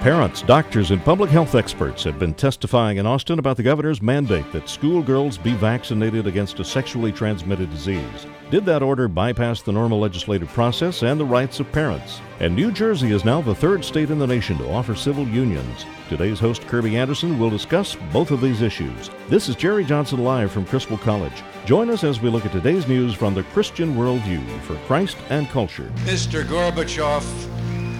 Parents, doctors, and public health experts have been testifying in Austin about the governor's mandate that schoolgirls be vaccinated against a sexually transmitted disease. Did that order bypass the normal legislative process and the rights of parents? And New Jersey is now the third state in the nation to offer civil unions. Today's host, Kirby Anderson, will discuss both of these issues. This is Jerry Johnson live from Criswell College. Join us as we look at today's news from the Christian worldview for Christ and culture. Mr. Gorbachev,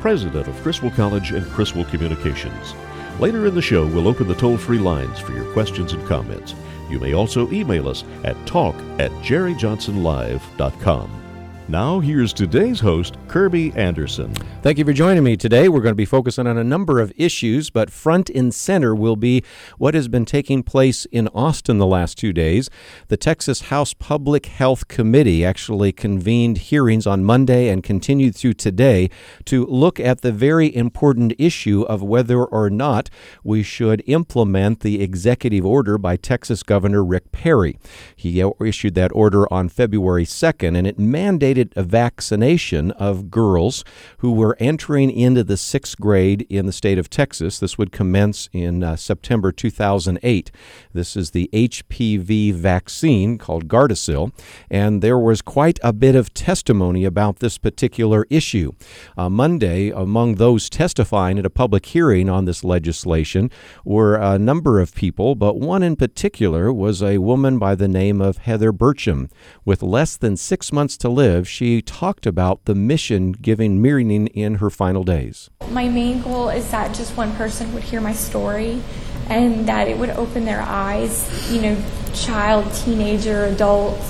president of Criswell College and Criswell Communications. Later in the show, we'll open the toll free lines for your questions and comments. You may also email us at talk at jerryjohnsonlive.com. Now, here's today's host, Kirby Anderson. Thank you for joining me today. We're going to be focusing on a number of issues, but front and center will be what has been taking place in Austin the last two days. The Texas House Public Health Committee actually convened hearings on Monday and continued through today to look at the very important issue of whether or not we should implement the executive order by Texas Governor Rick Perry. He issued that order on February 2nd, and it mandated a vaccination of girls who were entering into the sixth grade in the state of Texas. This would commence in uh, September 2008. This is the HPV vaccine called Gardasil, and there was quite a bit of testimony about this particular issue. Uh, Monday, among those testifying at a public hearing on this legislation were a number of people, but one in particular was a woman by the name of Heather Burcham. With less than six months to live, she talked about the mission giving meaning in her final days. My main goal is that just one person would hear my story and that it would open their eyes, you know, child, teenager, adult,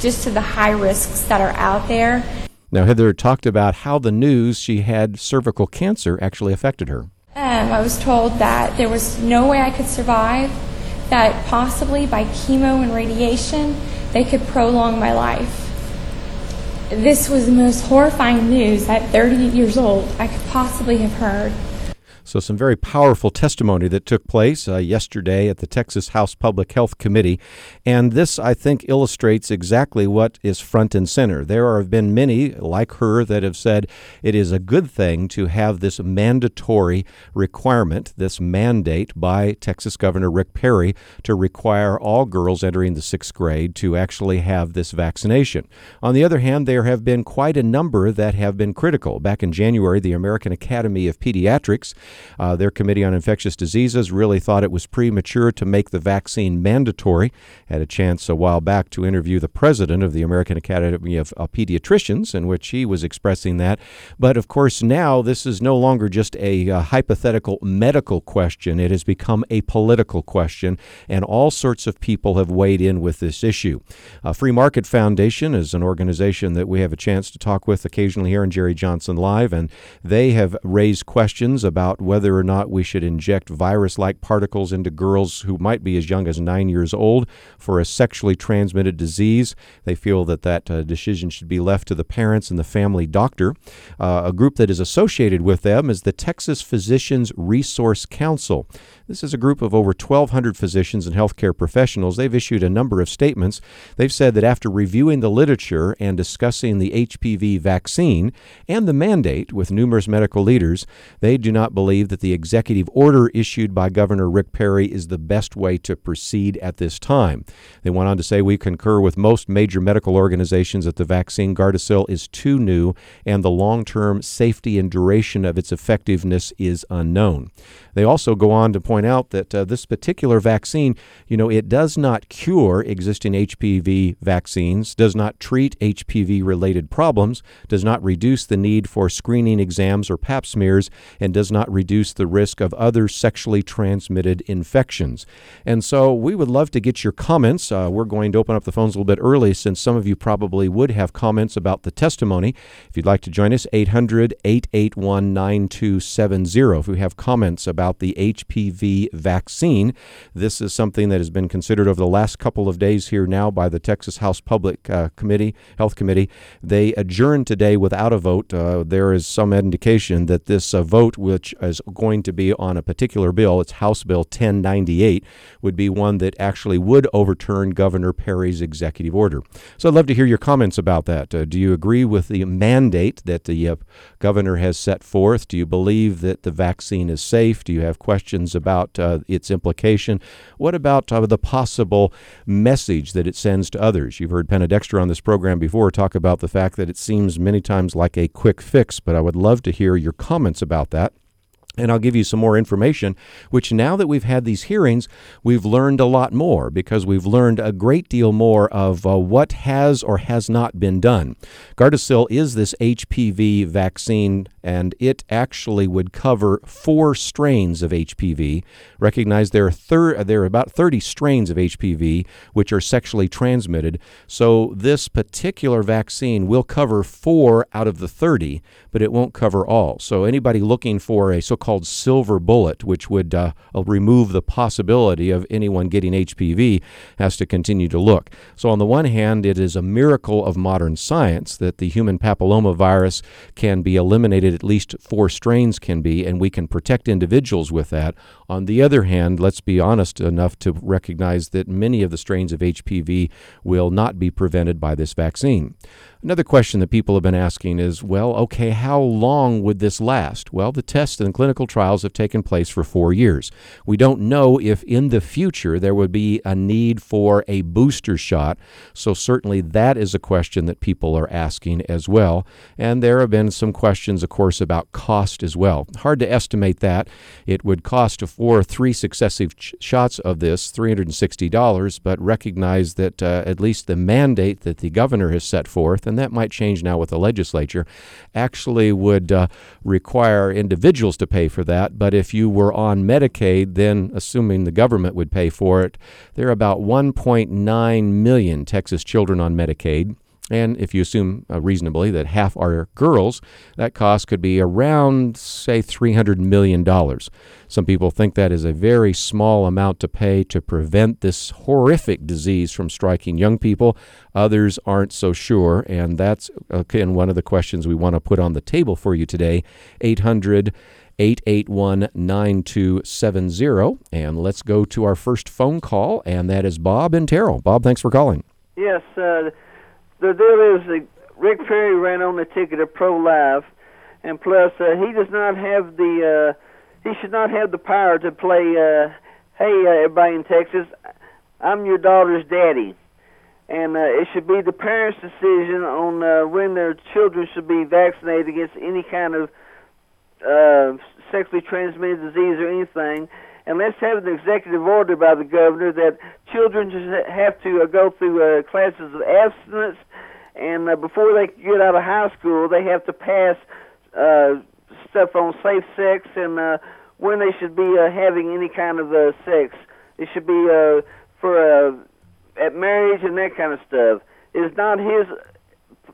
just to the high risks that are out there. Now, Heather talked about how the news she had cervical cancer actually affected her. Um, I was told that there was no way I could survive, that possibly by chemo and radiation, they could prolong my life this was the most horrifying news at 30 years old I could possibly have heard. So, some very powerful testimony that took place uh, yesterday at the Texas House Public Health Committee. And this, I think, illustrates exactly what is front and center. There have been many, like her, that have said it is a good thing to have this mandatory requirement, this mandate by Texas Governor Rick Perry to require all girls entering the sixth grade to actually have this vaccination. On the other hand, there have been quite a number that have been critical. Back in January, the American Academy of Pediatrics uh, their Committee on Infectious Diseases really thought it was premature to make the vaccine mandatory. Had a chance a while back to interview the president of the American Academy of uh, Pediatricians, in which he was expressing that. But of course, now this is no longer just a uh, hypothetical medical question, it has become a political question, and all sorts of people have weighed in with this issue. Uh, Free Market Foundation is an organization that we have a chance to talk with occasionally here in Jerry Johnson Live, and they have raised questions about whether or not we should inject virus like particles into girls who might be as young as nine years old for a sexually transmitted disease. They feel that that uh, decision should be left to the parents and the family doctor. Uh, a group that is associated with them is the Texas Physicians Resource Council. This is a group of over 1,200 physicians and healthcare professionals. They've issued a number of statements. They've said that after reviewing the literature and discussing the HPV vaccine and the mandate with numerous medical leaders, they do not believe that the executive order issued by Governor Rick Perry is the best way to proceed at this time. They went on to say we concur with most major medical organizations that the vaccine Gardasil is too new and the long term safety and duration of its effectiveness is unknown. They also go on to point out that uh, this particular vaccine, you know, it does not cure existing HPV vaccines, does not treat HPV related problems, does not reduce the need for screening exams or pap smears, and does not reduce the risk of other sexually transmitted infections. And so we would love to get your comments. Uh, we're going to open up the phones a little bit early since some of you probably would have comments about the testimony. If you'd like to join us, 800 881 9270. If we have comments about the HPV vaccine, this is something that has been considered over the last couple of days here now by the Texas House Public uh, Committee, Health Committee. They adjourned today without a vote. Uh, there is some indication that this uh, vote, which is going to be on a particular bill, it's House Bill 1098, would be one that actually would overturn Governor Perry's executive order. So I'd love to hear your comments about that. Uh, do you agree with the mandate that the uh, governor has set forth? Do you believe that the vaccine is safe? Do you have questions about uh, its implication? What about uh, the possible message that it sends to others? You've heard Penna Dexter on this program before talk about the fact that it seems many times like a quick fix, but I would love to hear your comments about that. And I'll give you some more information, which now that we've had these hearings, we've learned a lot more because we've learned a great deal more of uh, what has or has not been done. Gardasil is this HPV vaccine, and it actually would cover four strains of HPV. Recognize there are, thir- there are about 30 strains of HPV which are sexually transmitted. So this particular vaccine will cover four out of the 30, but it won't cover all. So anybody looking for a so called silver bullet, which would uh, remove the possibility of anyone getting HPV, has to continue to look. So, on the one hand, it is a miracle of modern science that the human papillomavirus can be eliminated, at least four strains can be, and we can protect individuals with that. On the other hand, let's be honest enough to recognize that many of the strains of HPV will not be prevented by this vaccine. Another question that people have been asking is well, okay, how long would this last? Well, the tests and clinical trials have taken place for four years. We don't know if in the future there would be a need for a booster shot, so certainly that is a question that people are asking as well. And there have been some questions, of course, about cost as well. Hard to estimate that. It would cost for three successive ch- shots of this $360, but recognize that uh, at least the mandate that the governor has set forth, and and that might change now with the legislature, actually would uh, require individuals to pay for that. But if you were on Medicaid, then assuming the government would pay for it, there are about 1.9 million Texas children on Medicaid. And if you assume uh, reasonably that half are girls, that cost could be around, say, $300 million. Some people think that is a very small amount to pay to prevent this horrific disease from striking young people. Others aren't so sure, and that's, again, one of the questions we want to put on the table for you today. 800 881 9270. And let's go to our first phone call, and that is Bob and Terrell. Bob, thanks for calling. Yes, uh, the deal is that Rick Perry ran on the ticket of pro-life, and plus uh, he does not have the uh, he should not have the power to play. Uh, hey, uh, everybody in Texas, I'm your daughter's daddy, and uh, it should be the parents' decision on uh, when their children should be vaccinated against any kind of uh, sexually transmitted disease or anything. And let's have an executive order by the governor that children just have to uh, go through uh, classes of abstinence, and uh, before they get out of high school, they have to pass uh, stuff on safe sex and uh, when they should be uh, having any kind of uh, sex. It should be uh, for uh, at marriage and that kind of stuff. It's not his.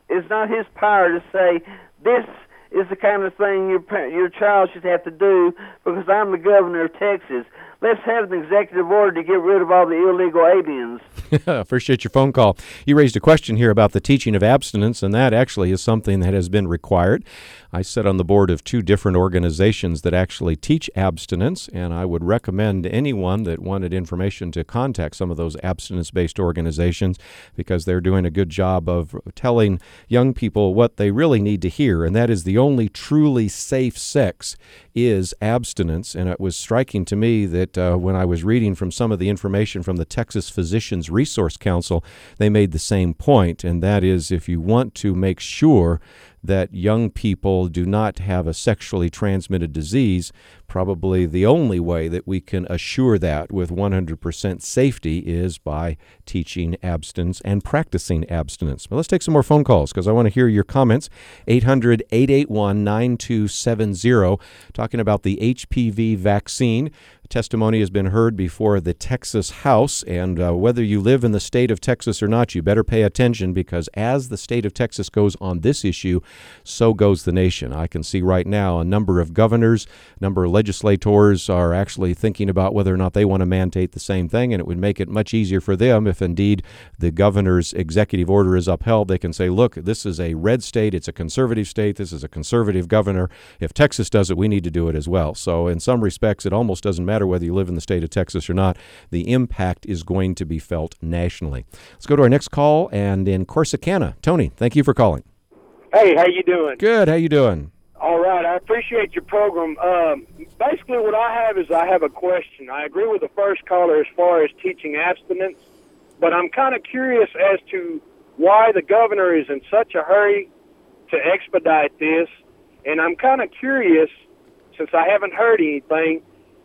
It's not his power to say this is the kind of thing your your child should have to do because I'm the governor of Texas. Let's have an executive order to get rid of all the illegal aliens. Appreciate your phone call. You raised a question here about the teaching of abstinence, and that actually is something that has been required. I sit on the board of two different organizations that actually teach abstinence, and I would recommend anyone that wanted information to contact some of those abstinence based organizations because they're doing a good job of telling young people what they really need to hear, and that is the only truly safe sex is abstinence. And it was striking to me that uh, when I was reading from some of the information from the Texas Physicians Resource Council, they made the same point, and that is if you want to make sure that young people do not have a sexually transmitted disease, probably the only way that we can assure that with 100% safety is by teaching abstinence and practicing abstinence. But let's take some more phone calls because I want to hear your comments. 800 881 9270, talking about the HPV vaccine testimony has been heard before the Texas House, and uh, whether you live in the state of Texas or not, you better pay attention because as the state of Texas goes on this issue, so goes the nation. I can see right now a number of governors, a number of legislators are actually thinking about whether or not they want to mandate the same thing, and it would make it much easier for them if indeed the governor's executive order is upheld. They can say, look, this is a red state, it's a conservative state, this is a conservative governor. If Texas does it, we need to do it as well. So, in some respects, it almost doesn't matter whether you live in the state of Texas or not. The impact is going to be felt nationally. Let's go to our next call, and in Corsicana, Tony, thank you for calling. Hey, how you doing? Good. How you doing? All right. I appreciate your program. Um, basically, what I have is I have a question. I agree with the first caller as far as teaching abstinence, but I'm kind of curious as to why the governor is in such a hurry to expedite this, and I'm kind of curious since I haven't heard anything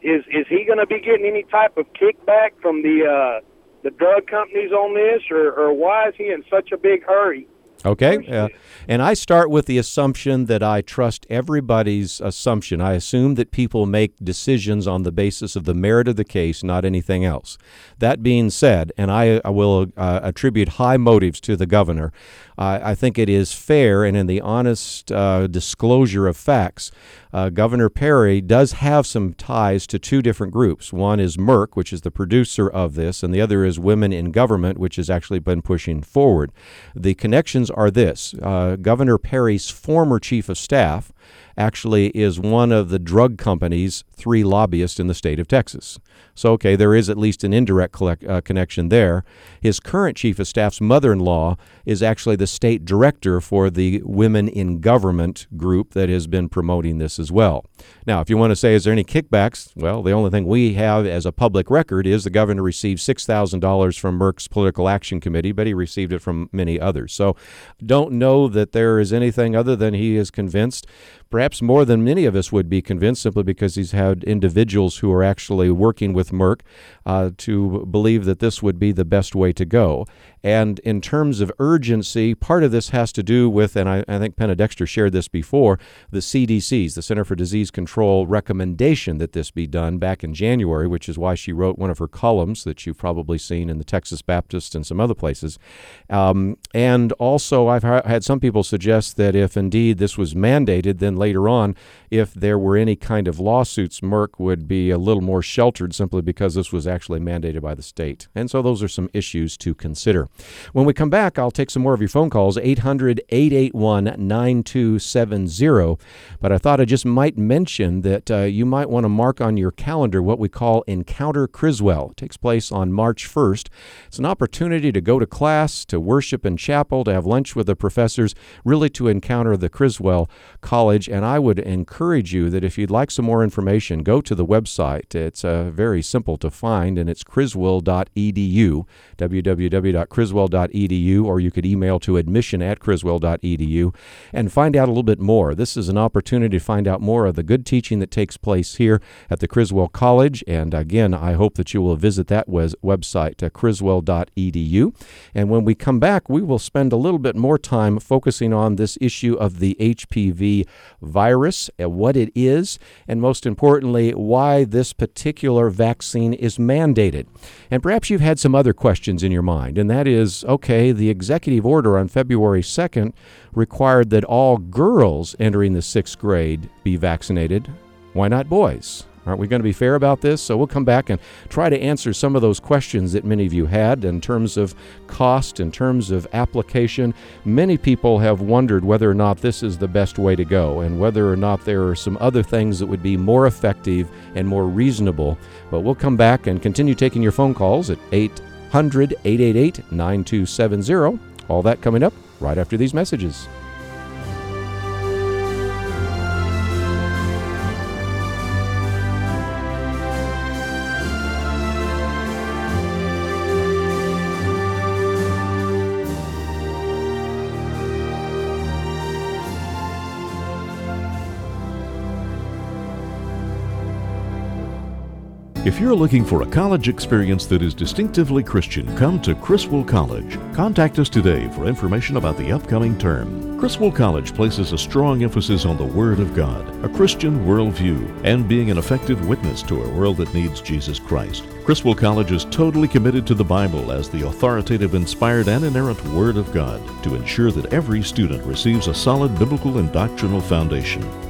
is is he going to be getting any type of kickback from the uh, the drug companies on this, or, or why is he in such a big hurry? Okay. Uh, and I start with the assumption that I trust everybody's assumption. I assume that people make decisions on the basis of the merit of the case, not anything else. That being said, and I, I will uh, attribute high motives to the governor, uh, I think it is fair and in the honest uh, disclosure of facts uh, Governor Perry does have some ties to two different groups. One is Merck, which is the producer of this, and the other is Women in Government, which has actually been pushing forward. The connections are this uh, Governor Perry's former chief of staff actually is one of the drug company's three lobbyists in the state of Texas. So, okay, there is at least an indirect collect, uh, connection there. His current chief of staff's mother in law is actually the state director for the Women in Government group that has been promoting this as well. Now, if you want to say, is there any kickbacks? Well, the only thing we have as a public record is the governor received $6,000 from Merck's Political Action Committee, but he received it from many others. So, don't know that there is anything other than he is convinced perhaps more than many of us would be convinced, simply because he's had individuals who are actually working with Merck uh, to believe that this would be the best way to go. And in terms of urgency, part of this has to do with, and I, I think Penna Dexter shared this before, the CDC's, the Center for Disease Control, recommendation that this be done back in January, which is why she wrote one of her columns that you've probably seen in the Texas Baptist and some other places. Um, and also, I've had some people suggest that if indeed this was mandated, then later on, if there were any kind of lawsuits, Merck would be a little more sheltered simply because this was actually mandated by the state. And so those are some issues to consider. When we come back, I'll take some more of your phone calls, 800 881 9270. But I thought I just might mention that uh, you might want to mark on your calendar what we call Encounter Criswell. It takes place on March 1st. It's an opportunity to go to class, to worship in chapel, to have lunch with the professors, really to encounter the Criswell College. And I would encourage you that if you'd like some more information, go to the website. It's uh, very simple to find, and it's criswell.edu, www.criswell.edu, or you could email to admission at criswell.edu and find out a little bit more. This is an opportunity to find out more of the good teaching that takes place here at the Criswell College. And again, I hope that you will visit that website, uh, criswell.edu. And when we come back, we will spend a little bit more time focusing on this issue of the HPV virus, what it is, and most importantly, why this particular vaccine is mandated. And perhaps you've had some other questions in your mind, and that is okay, the executive order on February 2nd required that all girls entering the sixth grade be vaccinated. Why not boys? Aren't we going to be fair about this? So we'll come back and try to answer some of those questions that many of you had in terms of cost, in terms of application. Many people have wondered whether or not this is the best way to go and whether or not there are some other things that would be more effective and more reasonable. But we'll come back and continue taking your phone calls at 800 888 9270. All that coming up right after these messages. If you're looking for a college experience that is distinctively Christian, come to Criswell College. Contact us today for information about the upcoming term. Criswell College places a strong emphasis on the Word of God, a Christian worldview, and being an effective witness to a world that needs Jesus Christ. Criswell College is totally committed to the Bible as the authoritative, inspired, and inerrant Word of God to ensure that every student receives a solid biblical and doctrinal foundation.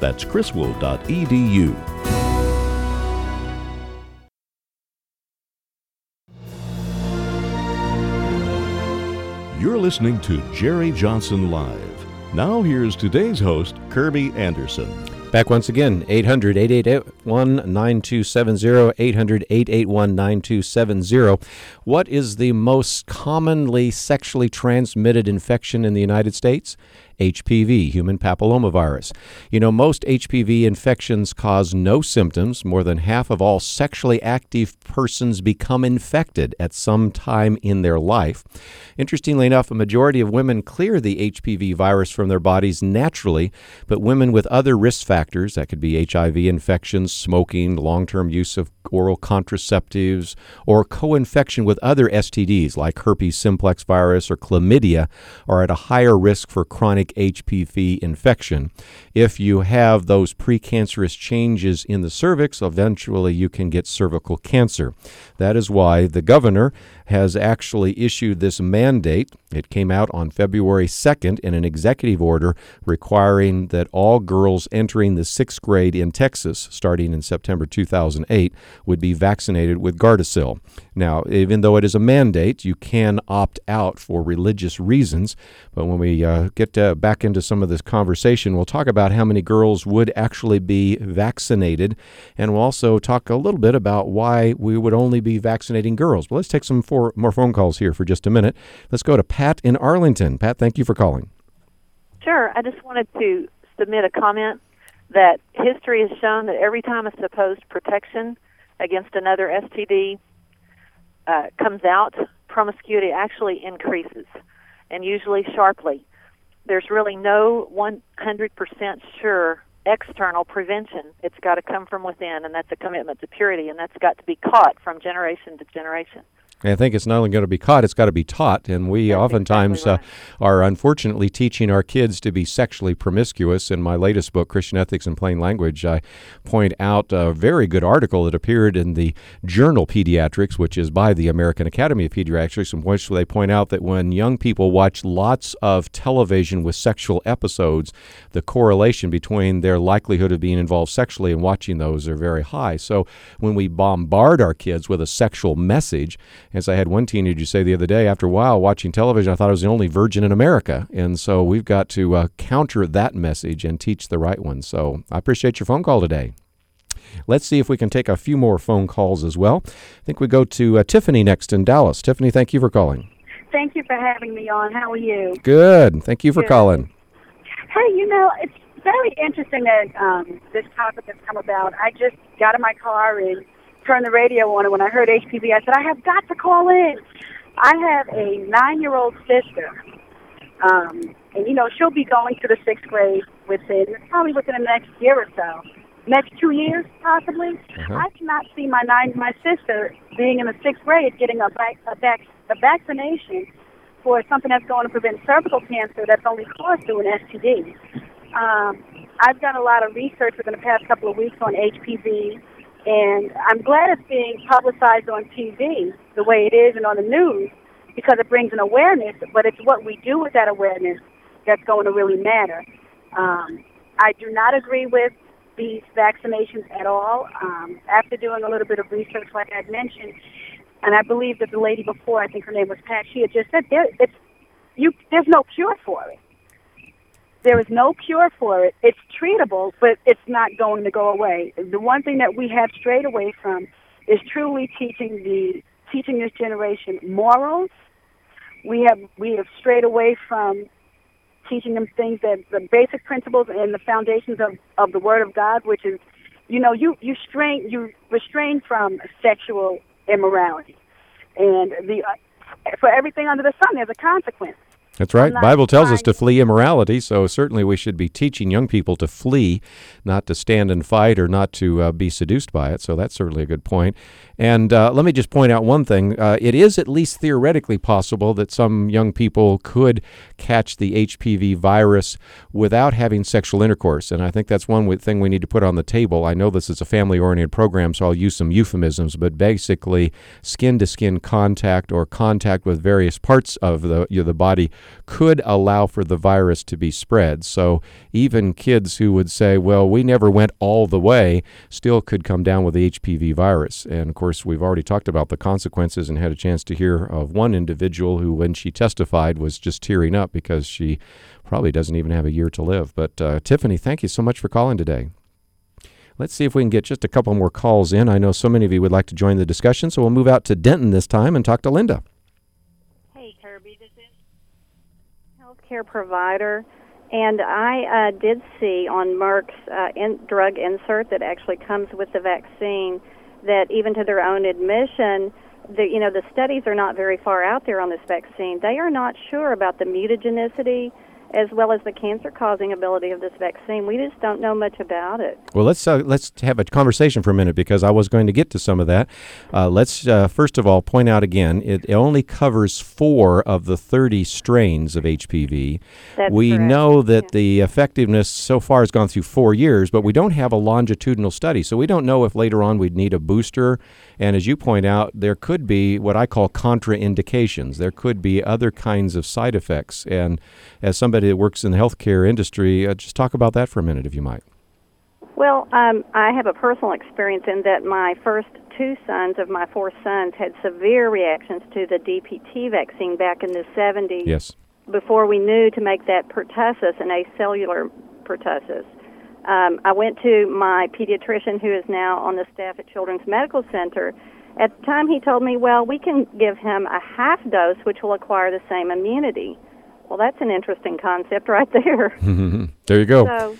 That's criswell.edu. You're listening to Jerry Johnson Live. Now here's today's host, Kirby Anderson. Back once again, 800 881 9270. 800 881 9270. What is the most commonly sexually transmitted infection in the United States? HPV, human papillomavirus. You know, most HPV infections cause no symptoms. More than half of all sexually active persons become infected at some time in their life. Interestingly enough, a majority of women clear the HPV virus from their bodies naturally, but women with other risk factors, that could be HIV infections, smoking, long term use of oral contraceptives, or co infection with other STDs like herpes simplex virus or chlamydia, are at a higher risk for chronic HPV infection. If you have those precancerous changes in the cervix, eventually you can get cervical cancer. That is why the governor has actually issued this mandate. It came out on February 2nd in an executive order requiring that all girls entering the sixth grade in Texas, starting in September 2008, would be vaccinated with Gardasil. Now, even though it is a mandate, you can opt out for religious reasons. But when we uh, get uh, back into some of this conversation, we'll talk about how many girls would actually be vaccinated. And we'll also talk a little bit about why we would only be vaccinating girls. But let's take some four more phone calls here for just a minute. Let's go to Pat in Arlington. Pat, thank you for calling. Sure. I just wanted to submit a comment that history has shown that every time a supposed protection against another STD uh, comes out, promiscuity actually increases, and usually sharply. There's really no 100% sure external prevention. It's got to come from within, and that's a commitment to purity, and that's got to be caught from generation to generation. I think it's not only going to be caught, it's got to be taught. And we That's oftentimes exactly uh, are unfortunately teaching our kids to be sexually promiscuous. In my latest book, Christian Ethics in Plain Language, I point out a very good article that appeared in the journal Pediatrics, which is by the American Academy of Pediatrics, in which they point out that when young people watch lots of television with sexual episodes, the correlation between their likelihood of being involved sexually and watching those are very high. So when we bombard our kids with a sexual message, as I had one teenager say the other day, after a while watching television, I thought I was the only virgin in America. And so we've got to uh, counter that message and teach the right one. So I appreciate your phone call today. Let's see if we can take a few more phone calls as well. I think we go to uh, Tiffany next in Dallas. Tiffany, thank you for calling. Thank you for having me on. How are you? Good. Thank you for Good. calling. Hey, you know, it's very interesting that um, this topic has come about. I just got in my car and turned the radio on, and when I heard HPV, I said, I have got to call in. I have a nine year old sister, um, and, you know, she'll be going to the sixth grade within probably within the next year or so. Next two years, possibly. I cannot see my nine, my sister being in the sixth grade getting a, vac- a, vac- a vaccination for something that's going to prevent cervical cancer that's only caused through an STD. Um, I've done a lot of research within the past couple of weeks on HPV, and I'm glad it's being publicized on TV the way it is and on the news because it brings an awareness, but it's what we do with that awareness that's going to really matter. Um, I do not agree with these vaccinations at all. Um, after doing a little bit of research, like I mentioned, and I believe that the lady before, I think her name was Pat, she had just said there, it's you. There's no cure for it. There is no cure for it. It's treatable, but it's not going to go away. The one thing that we have strayed away from is truly teaching the teaching this generation morals. We have we have strayed away from teaching them things that the basic principles and the foundations of, of the Word of God, which is, you know, you you strain you restrain from sexual immorality, and the uh, for everything under the sun, there's a consequence. That's right. Bible tells us to flee immorality, so certainly we should be teaching young people to flee, not to stand and fight or not to uh, be seduced by it. So that's certainly a good point. And uh, let me just point out one thing. Uh, it is at least theoretically possible that some young people could catch the HPV virus without having sexual intercourse. And I think that's one thing we need to put on the table. I know this is a family oriented program, so I'll use some euphemisms, but basically, skin to skin contact or contact with various parts of the, you know, the body could allow for the virus to be spread. So even kids who would say, well, we never went all the way, still could come down with the HPV virus. And of course, we've already talked about the consequences and had a chance to hear of one individual who, when she testified, was just tearing up because she probably doesn't even have a year to live. But uh, Tiffany, thank you so much for calling today. Let's see if we can get just a couple more calls in. I know so many of you would like to join the discussion, so we'll move out to Denton this time and talk to Linda. Hey, Kirby, this is healthcare provider, and I uh, did see on Merck's uh, in, drug insert that actually comes with the vaccine that even to their own admission, the you know the studies are not very far out there on this vaccine. They are not sure about the mutagenicity as well as the cancer causing ability of this vaccine. We just don't know much about it. Well, let's uh, let's have a conversation for a minute because I was going to get to some of that. Uh, let's uh, first of all point out again it only covers four of the 30 strains of HPV. That's we correct. know that the effectiveness so far has gone through four years, but we don't have a longitudinal study, so we don't know if later on we'd need a booster. And as you point out, there could be what I call contraindications. There could be other kinds of side effects. And as somebody that works in the healthcare industry, uh, just talk about that for a minute, if you might. Well, um, I have a personal experience in that my first two sons of my four sons had severe reactions to the DPT vaccine back in the 70s. Yes. Before we knew to make that pertussis an acellular pertussis. Um, I went to my pediatrician, who is now on the staff at Children's Medical Center. At the time, he told me, well, we can give him a half dose, which will acquire the same immunity. Well, that's an interesting concept right there. there you go. So,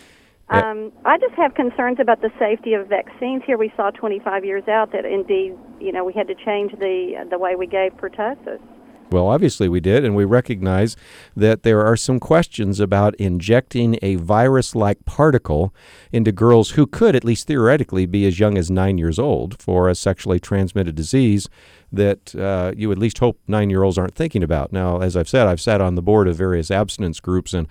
um, I just have concerns about the safety of vaccines. Here, we saw 25 years out that indeed, you know, we had to change the the way we gave pertussis. Well, obviously we did, and we recognize that there are some questions about injecting a virus like particle into girls who could, at least theoretically, be as young as nine years old for a sexually transmitted disease that uh, you at least hope nine year olds aren't thinking about. Now, as I've said, I've sat on the board of various abstinence groups, and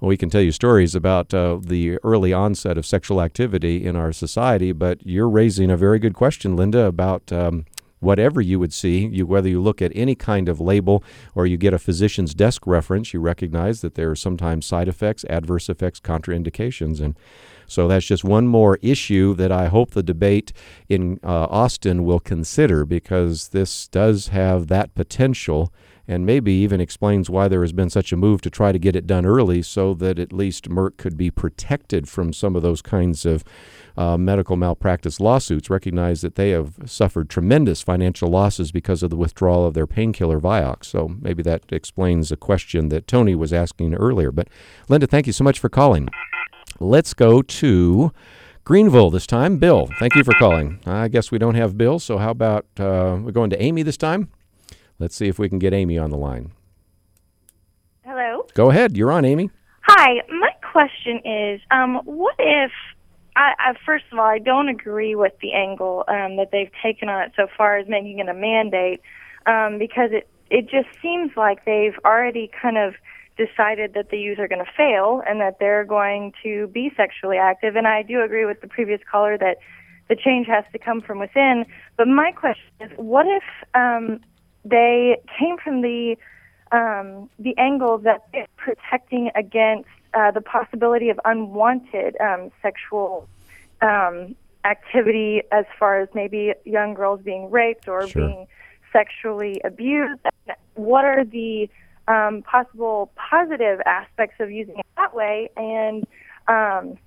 we can tell you stories about uh, the early onset of sexual activity in our society, but you're raising a very good question, Linda, about. Um, whatever you would see, you, whether you look at any kind of label or you get a physician's desk reference, you recognize that there are sometimes side effects, adverse effects, contraindications. And so that's just one more issue that I hope the debate in uh, Austin will consider because this does have that potential and maybe even explains why there has been such a move to try to get it done early so that at least Merck could be protected from some of those kinds of uh, medical malpractice lawsuits. Recognize that they have suffered tremendous financial losses because of the withdrawal of their painkiller Vioxx. So maybe that explains a question that Tony was asking earlier. But Linda, thank you so much for calling. Let's go to Greenville this time. Bill, thank you for calling. I guess we don't have Bill, so how about uh, we're going to Amy this time? Let's see if we can get Amy on the line. Hello. Go ahead. You're on, Amy. Hi. My question is, um, what if I, I first of all, I don't agree with the angle um, that they've taken on it so far as making it a mandate, um, because it it just seems like they've already kind of decided that the youth are going to fail and that they're going to be sexually active. And I do agree with the previous caller that the change has to come from within. But my question is, what if um, they came from the um, the angle that they're protecting against uh, the possibility of unwanted um, sexual um, activity, as far as maybe young girls being raped or Sure. being sexually abused. What are the um, possible positive aspects of using it that way? And um,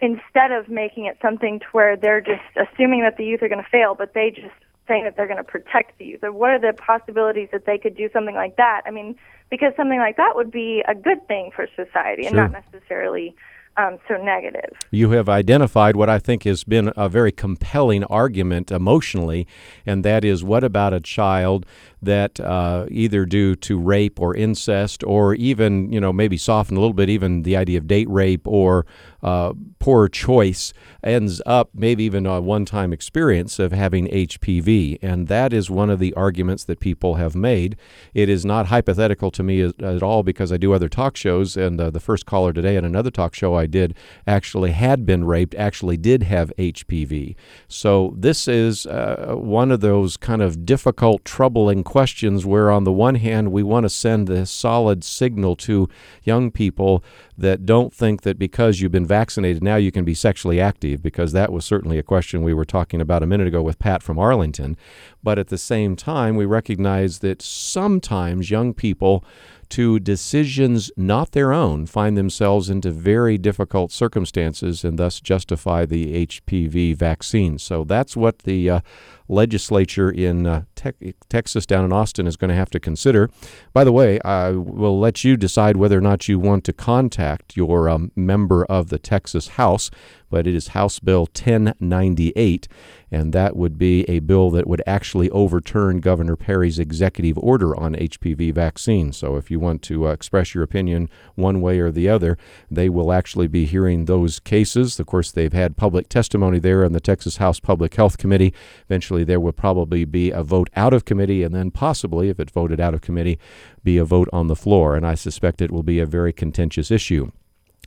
instead of making it something to where they're just assuming that the youth are going to fail, but they just saying that they're going to protect the youth. Or what are the possibilities that they could do something like that? I mean, because something like that would be a good thing for society Sure. and not necessarily um, so negative. You have identified what I think has been a very compelling argument emotionally, and that is what about a child that uh, either due to rape or incest, or even, you know, maybe soften a little bit, even the idea of date rape or uh, poor choice ends up maybe even a one time experience of having HPV. And that is one of the arguments that people have made. It is not hypothetical to me at, at all because I do other talk shows, and uh, the first caller today in another talk show I did actually had been raped, actually did have HPV. So this is uh, one of those kind of difficult, troubling questions where, on the one hand, we want to send this solid signal to young people that don't think that because you've been vaccinated now you can be sexually active, because that was certainly a question we were talking about a minute ago with Pat from Arlington. But at the same time, we recognize that sometimes young people to decisions not their own find themselves into very difficult circumstances and thus justify the HPV vaccine. So that's what the uh, legislature in uh, te- Texas down in Austin is going to have to consider. By the way, I will let you decide whether or not you want to contact your um, member of the Texas House, but it is House Bill 1098, and that would be a bill that would actually overturn Governor Perry's executive order on HPV vaccine. So if you want to uh, express your opinion one way or the other, they will actually be hearing those cases. Of course, they've had public testimony there in the Texas House Public Health Committee. Eventually, there will probably be a vote out of committee, and then possibly, if it voted out of committee, be a vote on the floor. And I suspect it will be a very contentious issue.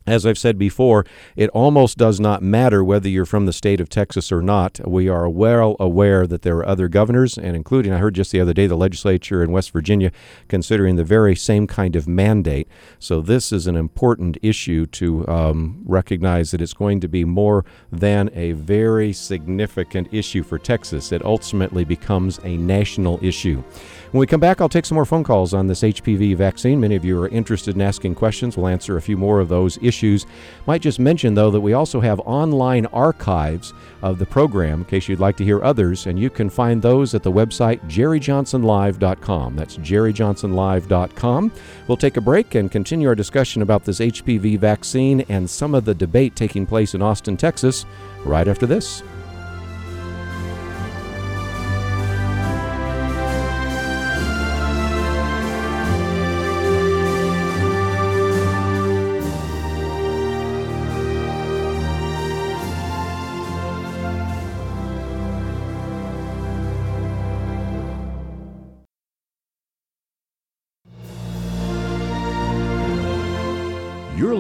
As I've said before, it almost does not matter whether you're from the state of Texas or not. We are well aware that there are other governors, and including, I heard just the other day, the legislature in West Virginia considering the very same kind of mandate. So, this is an important issue to um, recognize that it's going to be more than a very significant issue for Texas. It ultimately becomes a national issue. When we come back, I'll take some more phone calls on this HPV vaccine. Many of you are interested in asking questions. We'll answer a few more of those issues. Might just mention, though, that we also have online archives of the program in case you'd like to hear others, and you can find those at the website jerryjohnsonlive.com. That's jerryjohnsonlive.com. We'll take a break and continue our discussion about this HPV vaccine and some of the debate taking place in Austin, Texas, right after this.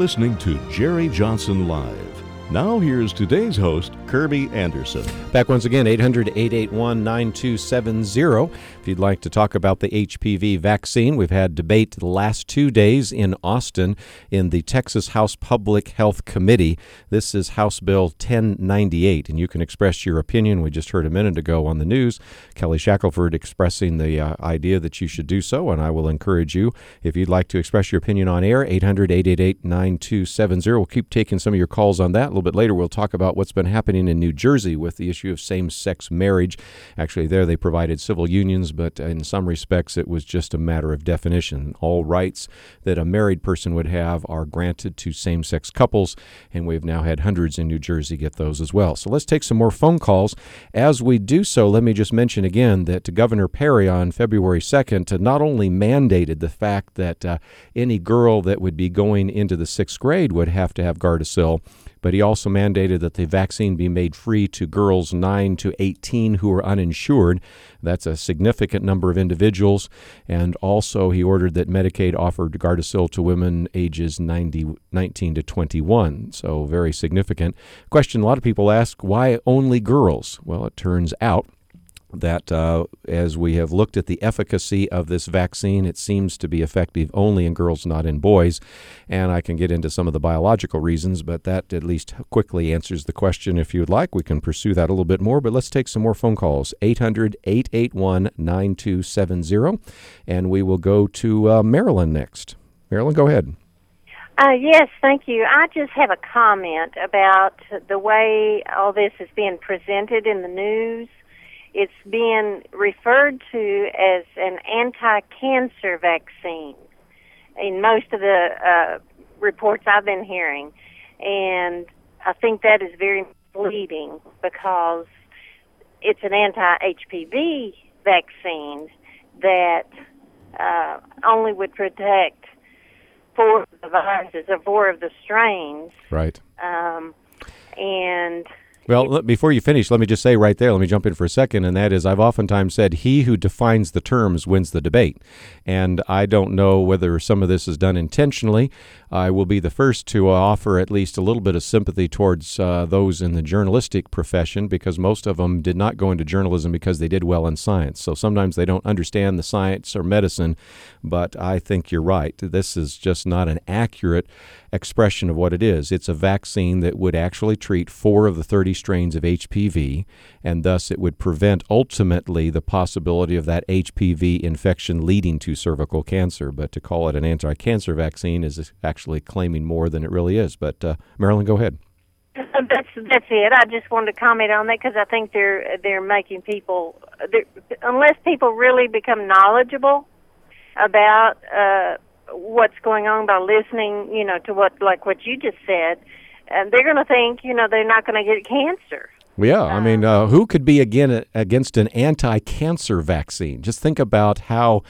Listening to Jerry Johnson Live. Now, here's today's host, Kirby Anderson. Back once again, 800 881 9270. If you'd like to talk about the HPV vaccine, we've had debate the last two days in Austin in the Texas House Public Health Committee. This is House Bill 1098, and you can express your opinion. We just heard a minute ago on the news Kelly Shackelford expressing the uh, idea that you should do so, and I will encourage you, if you'd like to express your opinion on air, 800 888 9270. We'll keep taking some of your calls on that. A little bit later, we'll talk about what's been happening in New Jersey with the issue of same sex marriage. Actually, there they provided civil unions, but in some respects, it was just a matter of definition. All rights that a married person would have are granted to same sex couples, and we've now had hundreds in New Jersey get those as well. So let's take some more phone calls. As we do so, let me just mention again that Governor Perry on February 2nd not only mandated the fact that uh, any girl that would be going into the sixth grade would have to have Gardasil, but he also mandated that the vaccine be made free to girls 9 to 18 who are uninsured. That's a significant number of individuals. And also, he ordered that Medicaid offered Gardasil to women ages 90, 19 to 21. So, very significant. Question a lot of people ask why only girls? Well, it turns out that uh, as we have looked at the efficacy of this vaccine, it seems to be effective only in girls, not in boys. And I can get into some of the biological reasons, but that at least quickly answers the question. If you would like, we can pursue that a little bit more. But let's take some more phone calls 800 881 9270. And we will go to uh, Marilyn next. Marilyn, go ahead. Uh, yes, thank you. I just have a comment about the way all this is being presented in the news. It's being referred to as an anti-cancer vaccine in most of the uh, reports I've been hearing, and I think that is very misleading because it's an anti-HPV vaccine that uh, only would protect four of the viruses or four of the strains. Right. Um, and Well, before you finish, let me just say right there, let me jump in for a second, and that is I've oftentimes said, he who defines the terms wins the debate. And I don't know whether some of this is done intentionally. I will be the first to offer at least a little bit of sympathy towards uh, those in the journalistic profession because most of them did not go into journalism because they did well in science. So sometimes they don't understand the science or medicine, but I think you're right. This is just not an accurate expression of what it is. It's a vaccine that would actually treat four of the 30 strains of HPV, and thus it would prevent ultimately the possibility of that HPV infection leading to cervical cancer. But to call it an anti cancer vaccine is actually claiming more than it really is. But uh, Marilyn, go ahead. that's that's it. I just wanted to comment on that because I think they're they're making people they're, unless people really become knowledgeable about uh, what's going on by listening, you know, to what like what you just said, and they're going to think, you know, they're not going to get cancer. Yeah, I mean, uh, who could be again against an anti-cancer vaccine? Just think about how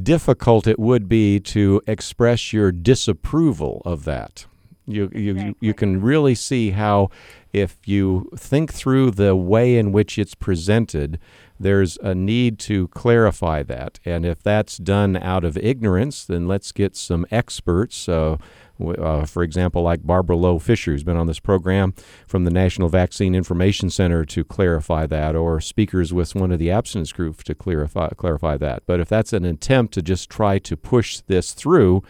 difficult it would be to express your disapproval of that. You you you can really see how if you think through the way in which it's presented, there's a need to clarify that. And if that's done out of ignorance, then let's get some experts. Uh, uh, for example, like Barbara Loe Fisher, who's been on this program from the National Vaccine Information Center to clarify that, or speakers with one of the abstinence group to clarify clarify that. But if that's an attempt to just try to push this through,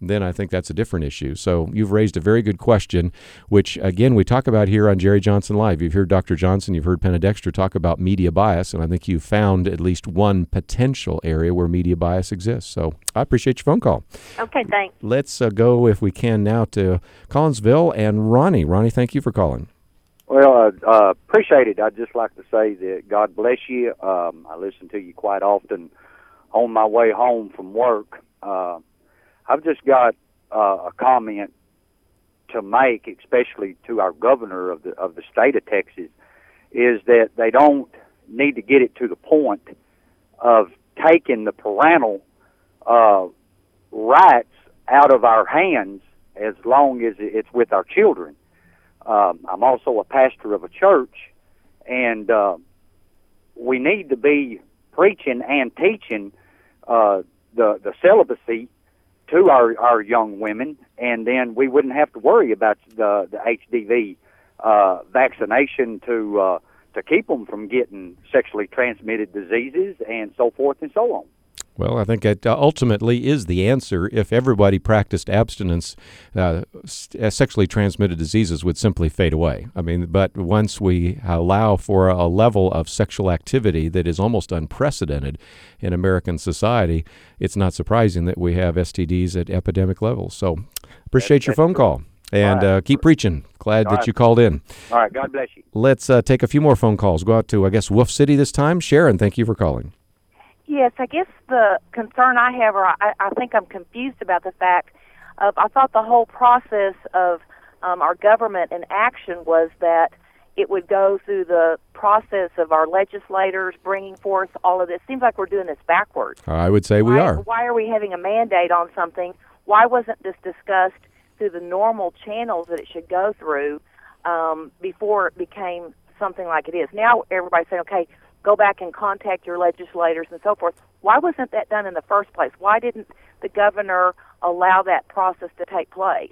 then I think that's a different issue. So you've raised a very good question, which again we talk about here on Jerry Johnson Live. You've heard Dr. Johnson, you've heard Penna Dexter talk about media bias, and I think you've found at least one potential area where media bias exists. So I appreciate your phone call. Okay, thanks. Let's uh, go, if we can, now to Collinsville and Ronnie. Ronnie, thank you for calling. Well, uh, uh, appreciate it. I'd just like to say that God bless you. Um, I listen to you quite often on my way home from work. Uh, I've just got uh, a comment to make, especially to our governor of the of the state of Texas, is that they don't need to get it to the point of taking the parental uh, rights out of our hands as long as it's with our children. Um, I'm also a pastor of a church, and uh, we need to be preaching and teaching uh, the the celibacy to our our young women, and then we wouldn't have to worry about the the HPV uh, vaccination to uh, to keep them from getting sexually transmitted diseases and so forth and so on. Well, I think it uh, ultimately is the answer. If everybody practiced abstinence, uh, uh, sexually transmitted diseases would simply fade away. I mean, but once we allow for a level of sexual activity that is almost unprecedented in American society, it's not surprising that we have STDs at epidemic levels. So, appreciate your phone call and All right. uh, keep preaching. Glad All that right. you called in. All right, God bless you. Let's uh, take a few more phone calls. Go out to, I guess, Wolf City this time. Sharon, thank you for calling. Yes, I guess the concern I have, or I, I think I'm confused about the fact of, I thought the whole process of um, our government in action was that it would go through the process of our legislators bringing forth all of this. Seems like we're doing this backwards. I would say we are. Why are we having a mandate on something? Why wasn't this discussed through the normal channels that it should go through um, before it became something like it is? Now everybody's saying, okay, go back and contact your legislators and so forth. Why wasn't that done in the first place? Why didn't the governor allow that process to take place?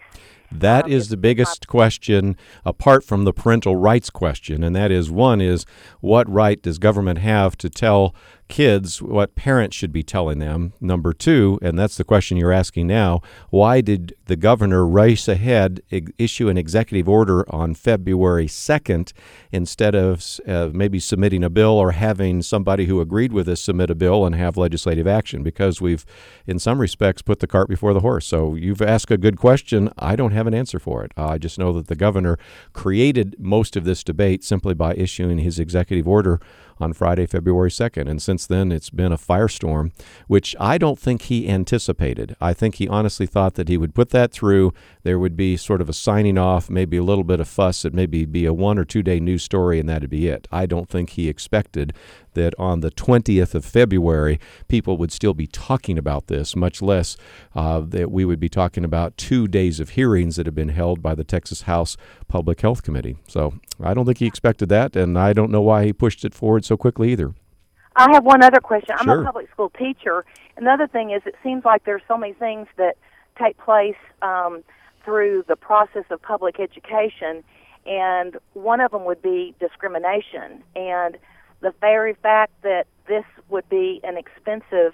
That is the biggest question apart from the parental rights question, and that is one is what right does government have to tell kids what parents should be telling them. Number two, and that's the question you're asking now, why did the governor race ahead, issue an executive order on February 2nd instead of uh, maybe submitting a bill or having somebody who agreed with us submit a bill and have legislative action? Because we've, in some respects, put the cart before the horse. So you've asked a good question. I don't have an answer for it. Uh, I just know that the governor created most of this debate simply by issuing his executive order on Friday, February 2nd. And since then, it's been a firestorm, which I don't think he anticipated. I think he honestly thought that he would put that through. There would be sort of a signing off, maybe a little bit of fuss. It maybe be a one or two day news story, and that'd be it. I don't think he expected that on the 20th of February, people would still be talking about this, much less uh, that we would be talking about two days of hearings that have been held by the Texas House Public Health Committee. So I don't think he expected that, and I don't know why he pushed it forward so quickly either. I have one other question. I'm Sure. a public school teacher. Another thing is, it seems like there's so many things that take place um, through the process of public education, and one of them would be discrimination. And the very fact that this would be an expensive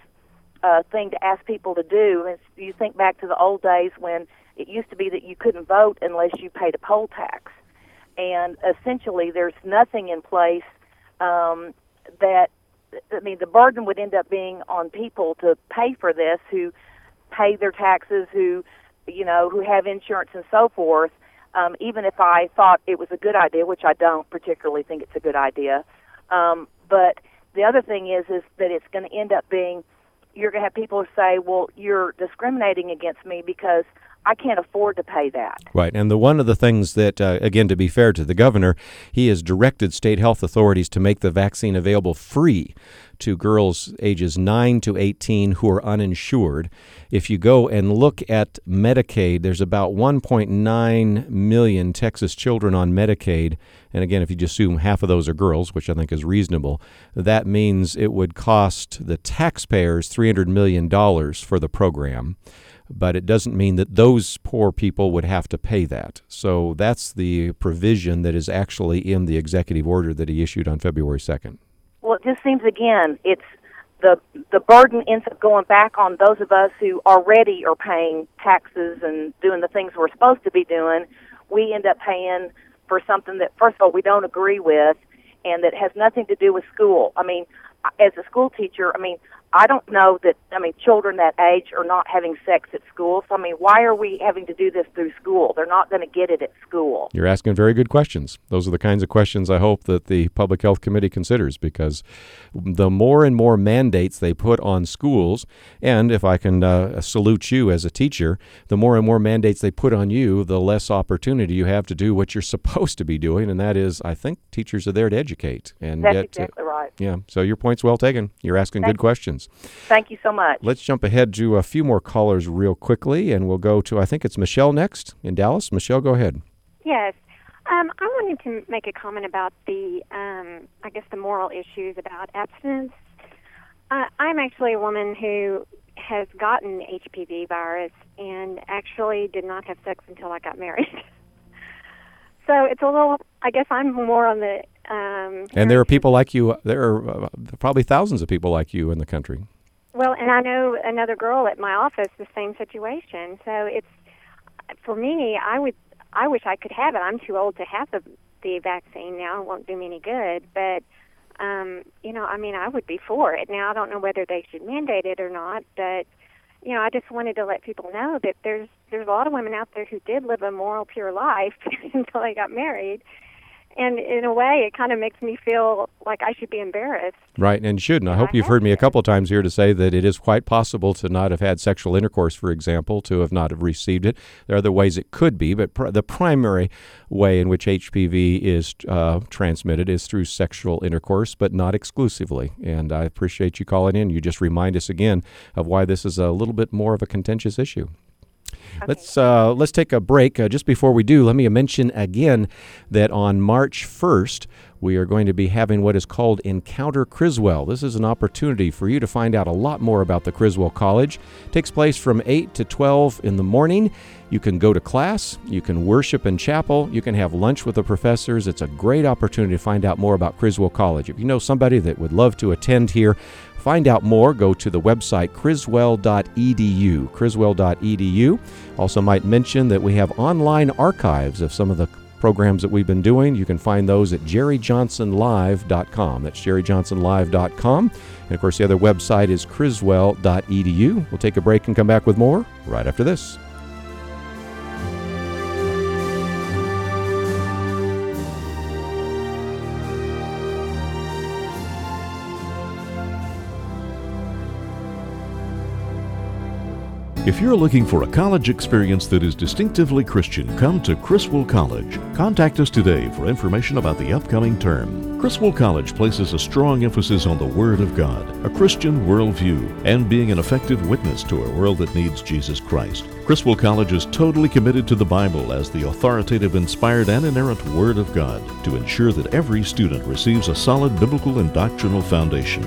uh, thing to ask people to do, is you think back to the old days when it used to be that you couldn't vote unless you paid a poll tax, and essentially there's nothing in place um, that I mean, the burden would end up being on people to pay for this who pay their taxes, who, you know, who have insurance and so forth. Um, even if I thought it was a good idea, which I don't particularly think it's a good idea. Um, but the other thing is, is that it's going to end up being you're going to have people say, well, you're discriminating against me because I can't afford to pay that. Right. And the one of the things that, uh, again, to be fair to the governor, he has directed state health authorities to make the vaccine available free to girls ages 9 to 18 who are uninsured. If you go and look at Medicaid, there's about 1.9 million Texas children on Medicaid. And again, if you just assume half of those are girls, which I think is reasonable, that means it would cost the taxpayers $300 million for the program but it doesn't mean that those poor people would have to pay that. So that's the provision that is actually in the executive order that he issued on February 2nd. Well, it just seems again, it's the the burden ends up going back on those of us who already are paying taxes and doing the things we're supposed to be doing. We end up paying for something that, first of all, we don't agree with, and that has nothing to do with school. I mean, as a school teacher, I mean, I don't know that, I mean, children that age are not having sex at school. So, I mean, why are we having to do this through school? They're not going to get it at school. You're asking very good questions. Those are the kinds of questions I hope that the Public Health Committee considers because the more and more mandates they put on schools, and if I can uh, salute you as a teacher, the more and more mandates they put on you, the less opportunity you have to do what you're supposed to be doing, and that is, I think teachers are there to educate. And That's yet, uh, exactly right. Yeah, so your point's well taken. You're asking Thank good questions. Thank you so much. Let's jump ahead to a few more callers real quickly, and we'll go to, I think it's Michelle next in Dallas. Michelle, go ahead. Yes. Um, I wanted to make a comment about the, um, I guess, the moral issues about abstinence. Uh, I'm actually a woman who has gotten HPV virus and actually did not have sex until I got married. so it's a little, I guess I'm more on the. Um, And there are people like you, there are uh, probably thousands of people like you in the country. Well, and I know another girl at my office, the same situation. So it's for me. I would. I wish I could have it. I'm too old to have the the vaccine now. It won't do me any good. But um, you know, I mean, I would be for it. Now I don't know whether they should mandate it or not, but you know, I just wanted to let people know that there's there's a lot of women out there who did live a moral, pure life until they got married. And in a way, it kind of makes me feel like I should be embarrassed. Right, and shouldn't. I hope you've heard me a couple of times here to say that it is quite possible to not have had sexual intercourse, for example, to have not have received it. There are other ways it could be, but pr- the primary way in which HPV is uh, transmitted is through sexual intercourse, but not exclusively. And I appreciate you calling in. You just remind us again of why this is a little bit more of a contentious issue. Let's uh, let's take a break. Uh, just before we do, let me mention again that on March 1st, we are going to be having what is called Encounter Criswell. This is an opportunity for you to find out a lot more about the Criswell College. It takes place from 8 to 12 in the morning. You can go to class, you can worship in chapel, you can have lunch with the professors. It's a great opportunity to find out more about Criswell College. If you know somebody that would love to attend here, Find out more, go to the website criswell.edu. Criswell.edu. Also, might mention that we have online archives of some of the programs that we've been doing. You can find those at jerryjohnsonlive.com. That's jerryjohnsonlive.com. And of course, the other website is criswell.edu. We'll take a break and come back with more right after this. If you're looking for a college experience that is distinctively Christian, come to Criswell College. Contact us today for information about the upcoming term. Criswell College places a strong emphasis on the Word of God, a Christian worldview, and being an effective witness to a world that needs Jesus Christ. Criswell College is totally committed to the Bible as the authoritative, inspired, and inerrant Word of God to ensure that every student receives a solid biblical and doctrinal foundation.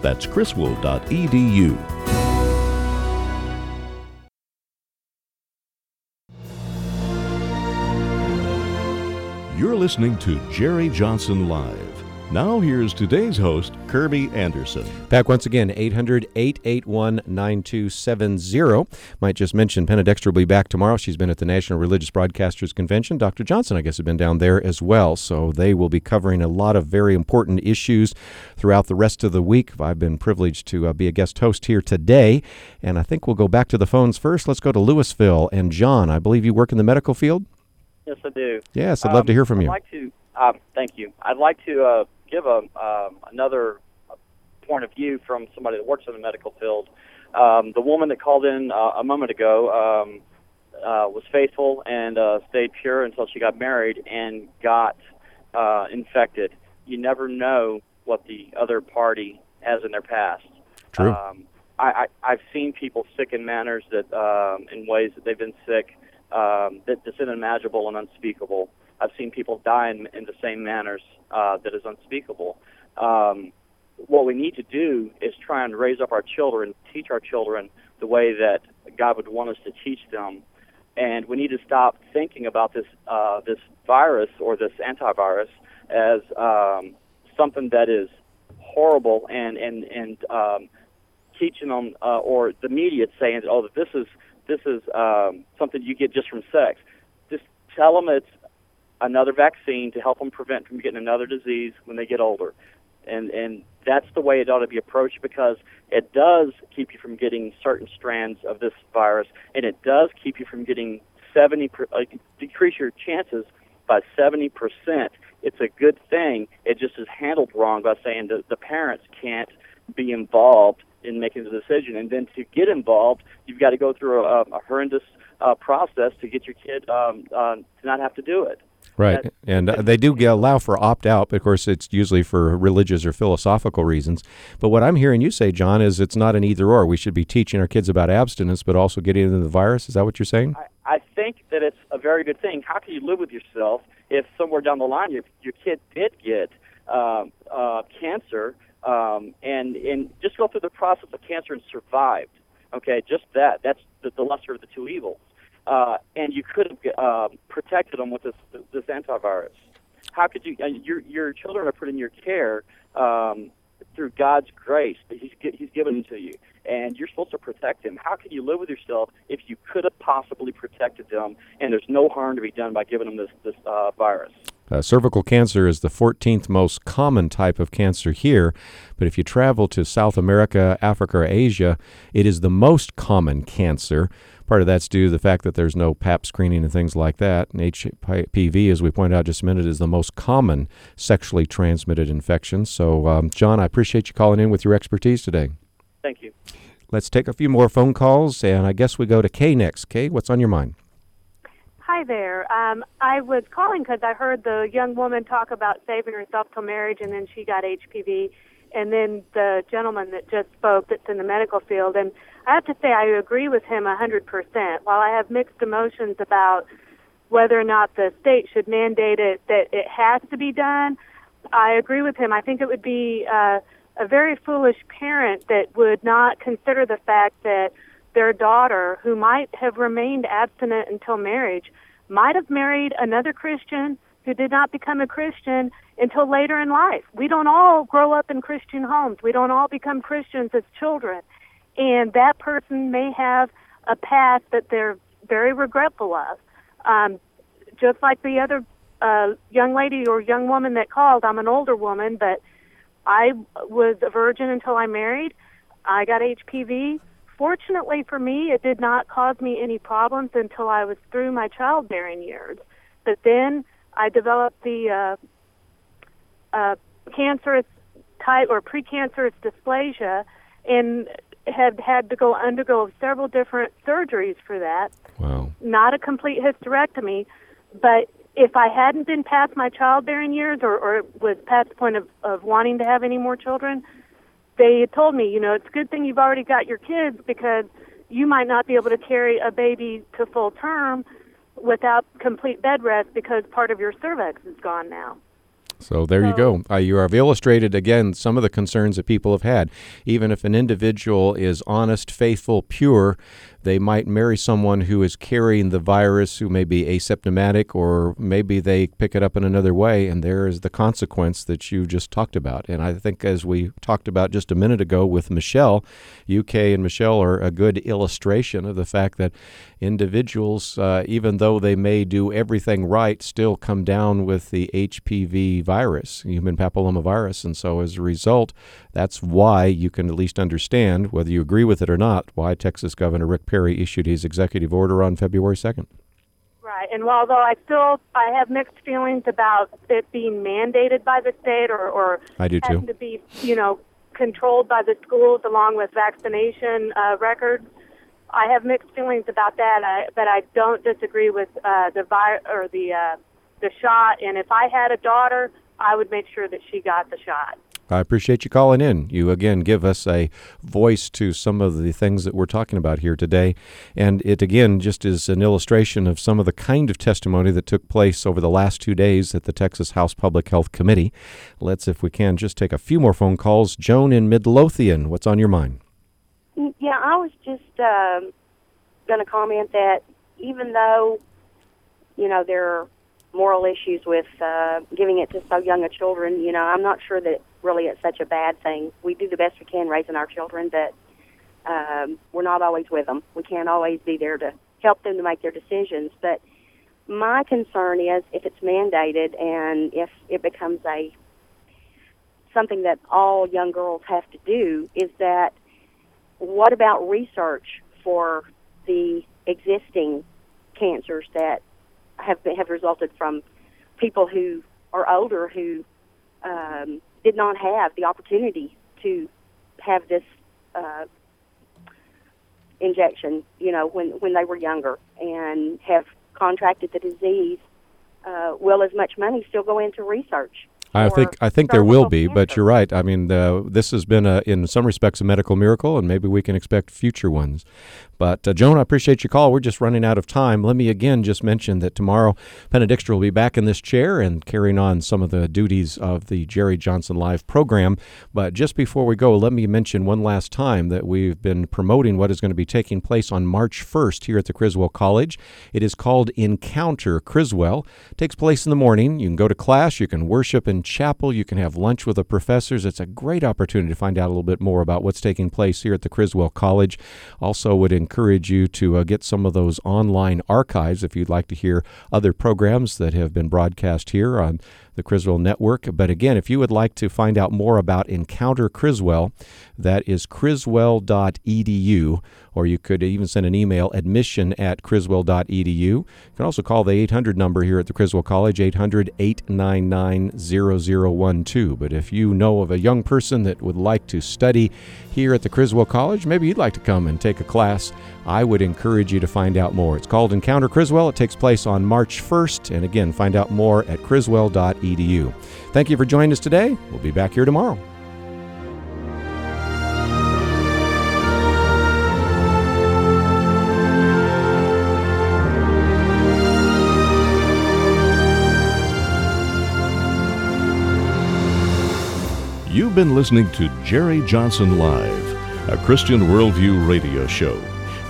That's criswell.edu. You're listening to Jerry Johnson Live. Now, here's today's host, Kirby Anderson. Back once again, 800 881 9270. Might just mention Penna Dexter will be back tomorrow. She's been at the National Religious Broadcasters Convention. Dr. Johnson, I guess, has been down there as well. So they will be covering a lot of very important issues throughout the rest of the week. I've been privileged to uh, be a guest host here today. And I think we'll go back to the phones first. Let's go to Louisville. And John, I believe you work in the medical field? Yes, I do. Yes, I'd love to hear from I'd you. Like to, uh, thank you. I'd like to uh, give a um, another point of view from somebody that works in the medical field. Um, the woman that called in uh, a moment ago um, uh, was faithful and uh, stayed pure until she got married and got uh, infected. You never know what the other party has in their past. True. Um, I, I, I've seen people sick in manners that, um, in ways that they've been sick um, that, that's unimaginable and unspeakable. I've seen people die in, in the same manners uh, that is unspeakable. Um, what we need to do is try and raise up our children, teach our children the way that God would want us to teach them, and we need to stop thinking about this uh, this virus or this antivirus as um, something that is horrible and and and um, teaching them uh, or the media saying, oh, this is this is um, something you get just from sex. Just tell them it's another vaccine to help them prevent from getting another disease when they get older. And and that's the way it ought to be approached because it does keep you from getting certain strands of this virus, and it does keep you from getting 70 per, uh, decrease your chances by 70 percent. It's a good thing. It just is handled wrong by saying that the parents can't be involved in making the decision, and then to get involved, you've got to go through a, a horrendous uh, process to get your kid um, uh, to not have to do it. Right, and uh, they do allow for opt out. but Of course, it's usually for religious or philosophical reasons. But what I'm hearing you say, John, is it's not an either or. We should be teaching our kids about abstinence, but also getting into the virus. Is that what you're saying? I, I think that it's a very good thing. How can you live with yourself if somewhere down the line your your kid did get um, uh, cancer um, and and just go through the process of cancer and survived? Okay, just that. That's the, the lesser of the two evils uh, and you could have uh, protected them with this this antivirus. How could you? Your your children are put in your care um, through God's grace He's He's given them to you, and you're supposed to protect them. How can you live with yourself if you could have possibly protected them, and there's no harm to be done by giving them this this uh, virus? Uh, cervical cancer is the 14th most common type of cancer here, but if you travel to South America, Africa, or Asia, it is the most common cancer. Part of that's due to the fact that there's no PAP screening and things like that. And HPV, as we pointed out just a minute, is the most common sexually transmitted infection. So, um, John, I appreciate you calling in with your expertise today. Thank you. Let's take a few more phone calls, and I guess we go to Kay next. Kay, what's on your mind? Hi there. Um, I was calling because I heard the young woman talk about saving herself till marriage, and then she got HPV, and then the gentleman that just spoke that's in the medical field. And I have to say, I agree with him 100%. While I have mixed emotions about whether or not the state should mandate it, that it has to be done, I agree with him. I think it would be uh, a very foolish parent that would not consider the fact that their daughter, who might have remained abstinent until marriage, might have married another Christian who did not become a Christian until later in life. We don't all grow up in Christian homes. We don't all become Christians as children. And that person may have a past that they're very regretful of. Um, just like the other uh, young lady or young woman that called, I'm an older woman, but I was a virgin until I married. I got HPV fortunately for me, it did not cause me any problems until I was through my childbearing years. But then I developed the uh, uh, cancerous type or precancerous dysplasia and had had to go undergo several different surgeries for that. Wow. Not a complete hysterectomy, but if I hadn't been past my childbearing years or, or was past the point of, of wanting to have any more children, they told me, you know, it's a good thing you've already got your kids because you might not be able to carry a baby to full term without complete bed rest because part of your cervix is gone now. So there you go. Uh, you have illustrated again some of the concerns that people have had. Even if an individual is honest, faithful, pure, they might marry someone who is carrying the virus, who may be asymptomatic, or maybe they pick it up in another way, and there is the consequence that you just talked about. And I think, as we talked about just a minute ago with Michelle, UK and Michelle are a good illustration of the fact that individuals, uh, even though they may do everything right, still come down with the HPV virus, human papillomavirus. And so, as a result, that's why you can at least understand, whether you agree with it or not, why Texas Governor Rick Perry issued his executive order on February 2nd. Right, and although I still I have mixed feelings about it being mandated by the state or or I do having too. to be you know controlled by the schools along with vaccination uh, records. I have mixed feelings about that, I, but I don't disagree with uh, the vi- or the uh, the shot. And if I had a daughter, I would make sure that she got the shot. I appreciate you calling in. You again give us a voice to some of the things that we're talking about here today. And it again just is an illustration of some of the kind of testimony that took place over the last two days at the Texas House Public Health Committee. Let's, if we can, just take a few more phone calls. Joan in Midlothian, what's on your mind? Yeah, I was just um, going to comment that even though, you know, there are moral issues with uh, giving it to so young a children, you know, I'm not sure that really it's such a bad thing. We do the best we can raising our children, but um, we're not always with them. We can't always be there to help them to make their decisions. But my concern is if it's mandated and if it becomes a something that all young girls have to do, is that what about research for the existing cancers that have have resulted from people who are older who um, did not have the opportunity to have this uh, injection, you know, when when they were younger and have contracted the disease. Uh, will as much money still go into research? I think I think there will be, but you're right. I mean, uh, this has been, a, in some respects, a medical miracle, and maybe we can expect future ones. But uh, Joan, I appreciate your call. We're just running out of time. Let me again just mention that tomorrow, Penna will be back in this chair and carrying on some of the duties of the Jerry Johnson Live program. But just before we go, let me mention one last time that we've been promoting what is going to be taking place on March 1st here at the Criswell College. It is called Encounter Criswell. It takes place in the morning. You can go to class, you can worship and chapel. You can have lunch with the professors. It's a great opportunity to find out a little bit more about what's taking place here at the Criswell College. Also, would encourage you to uh, get some of those online archives if you'd like to hear other programs that have been broadcast here on the Criswell Network. But again, if you would like to find out more about Encounter Criswell, that is criswell.edu, or you could even send an email admission at criswell.edu. You can also call the 800 number here at the Criswell College, 800 899 0012. But if you know of a young person that would like to study here at the Criswell College, maybe you'd like to come and take a class, I would encourage you to find out more. It's called Encounter Criswell. It takes place on March 1st. And again, find out more at criswell.edu. Thank you for joining us today. We'll be back here tomorrow. You've been listening to Jerry Johnson Live, a Christian Worldview radio show.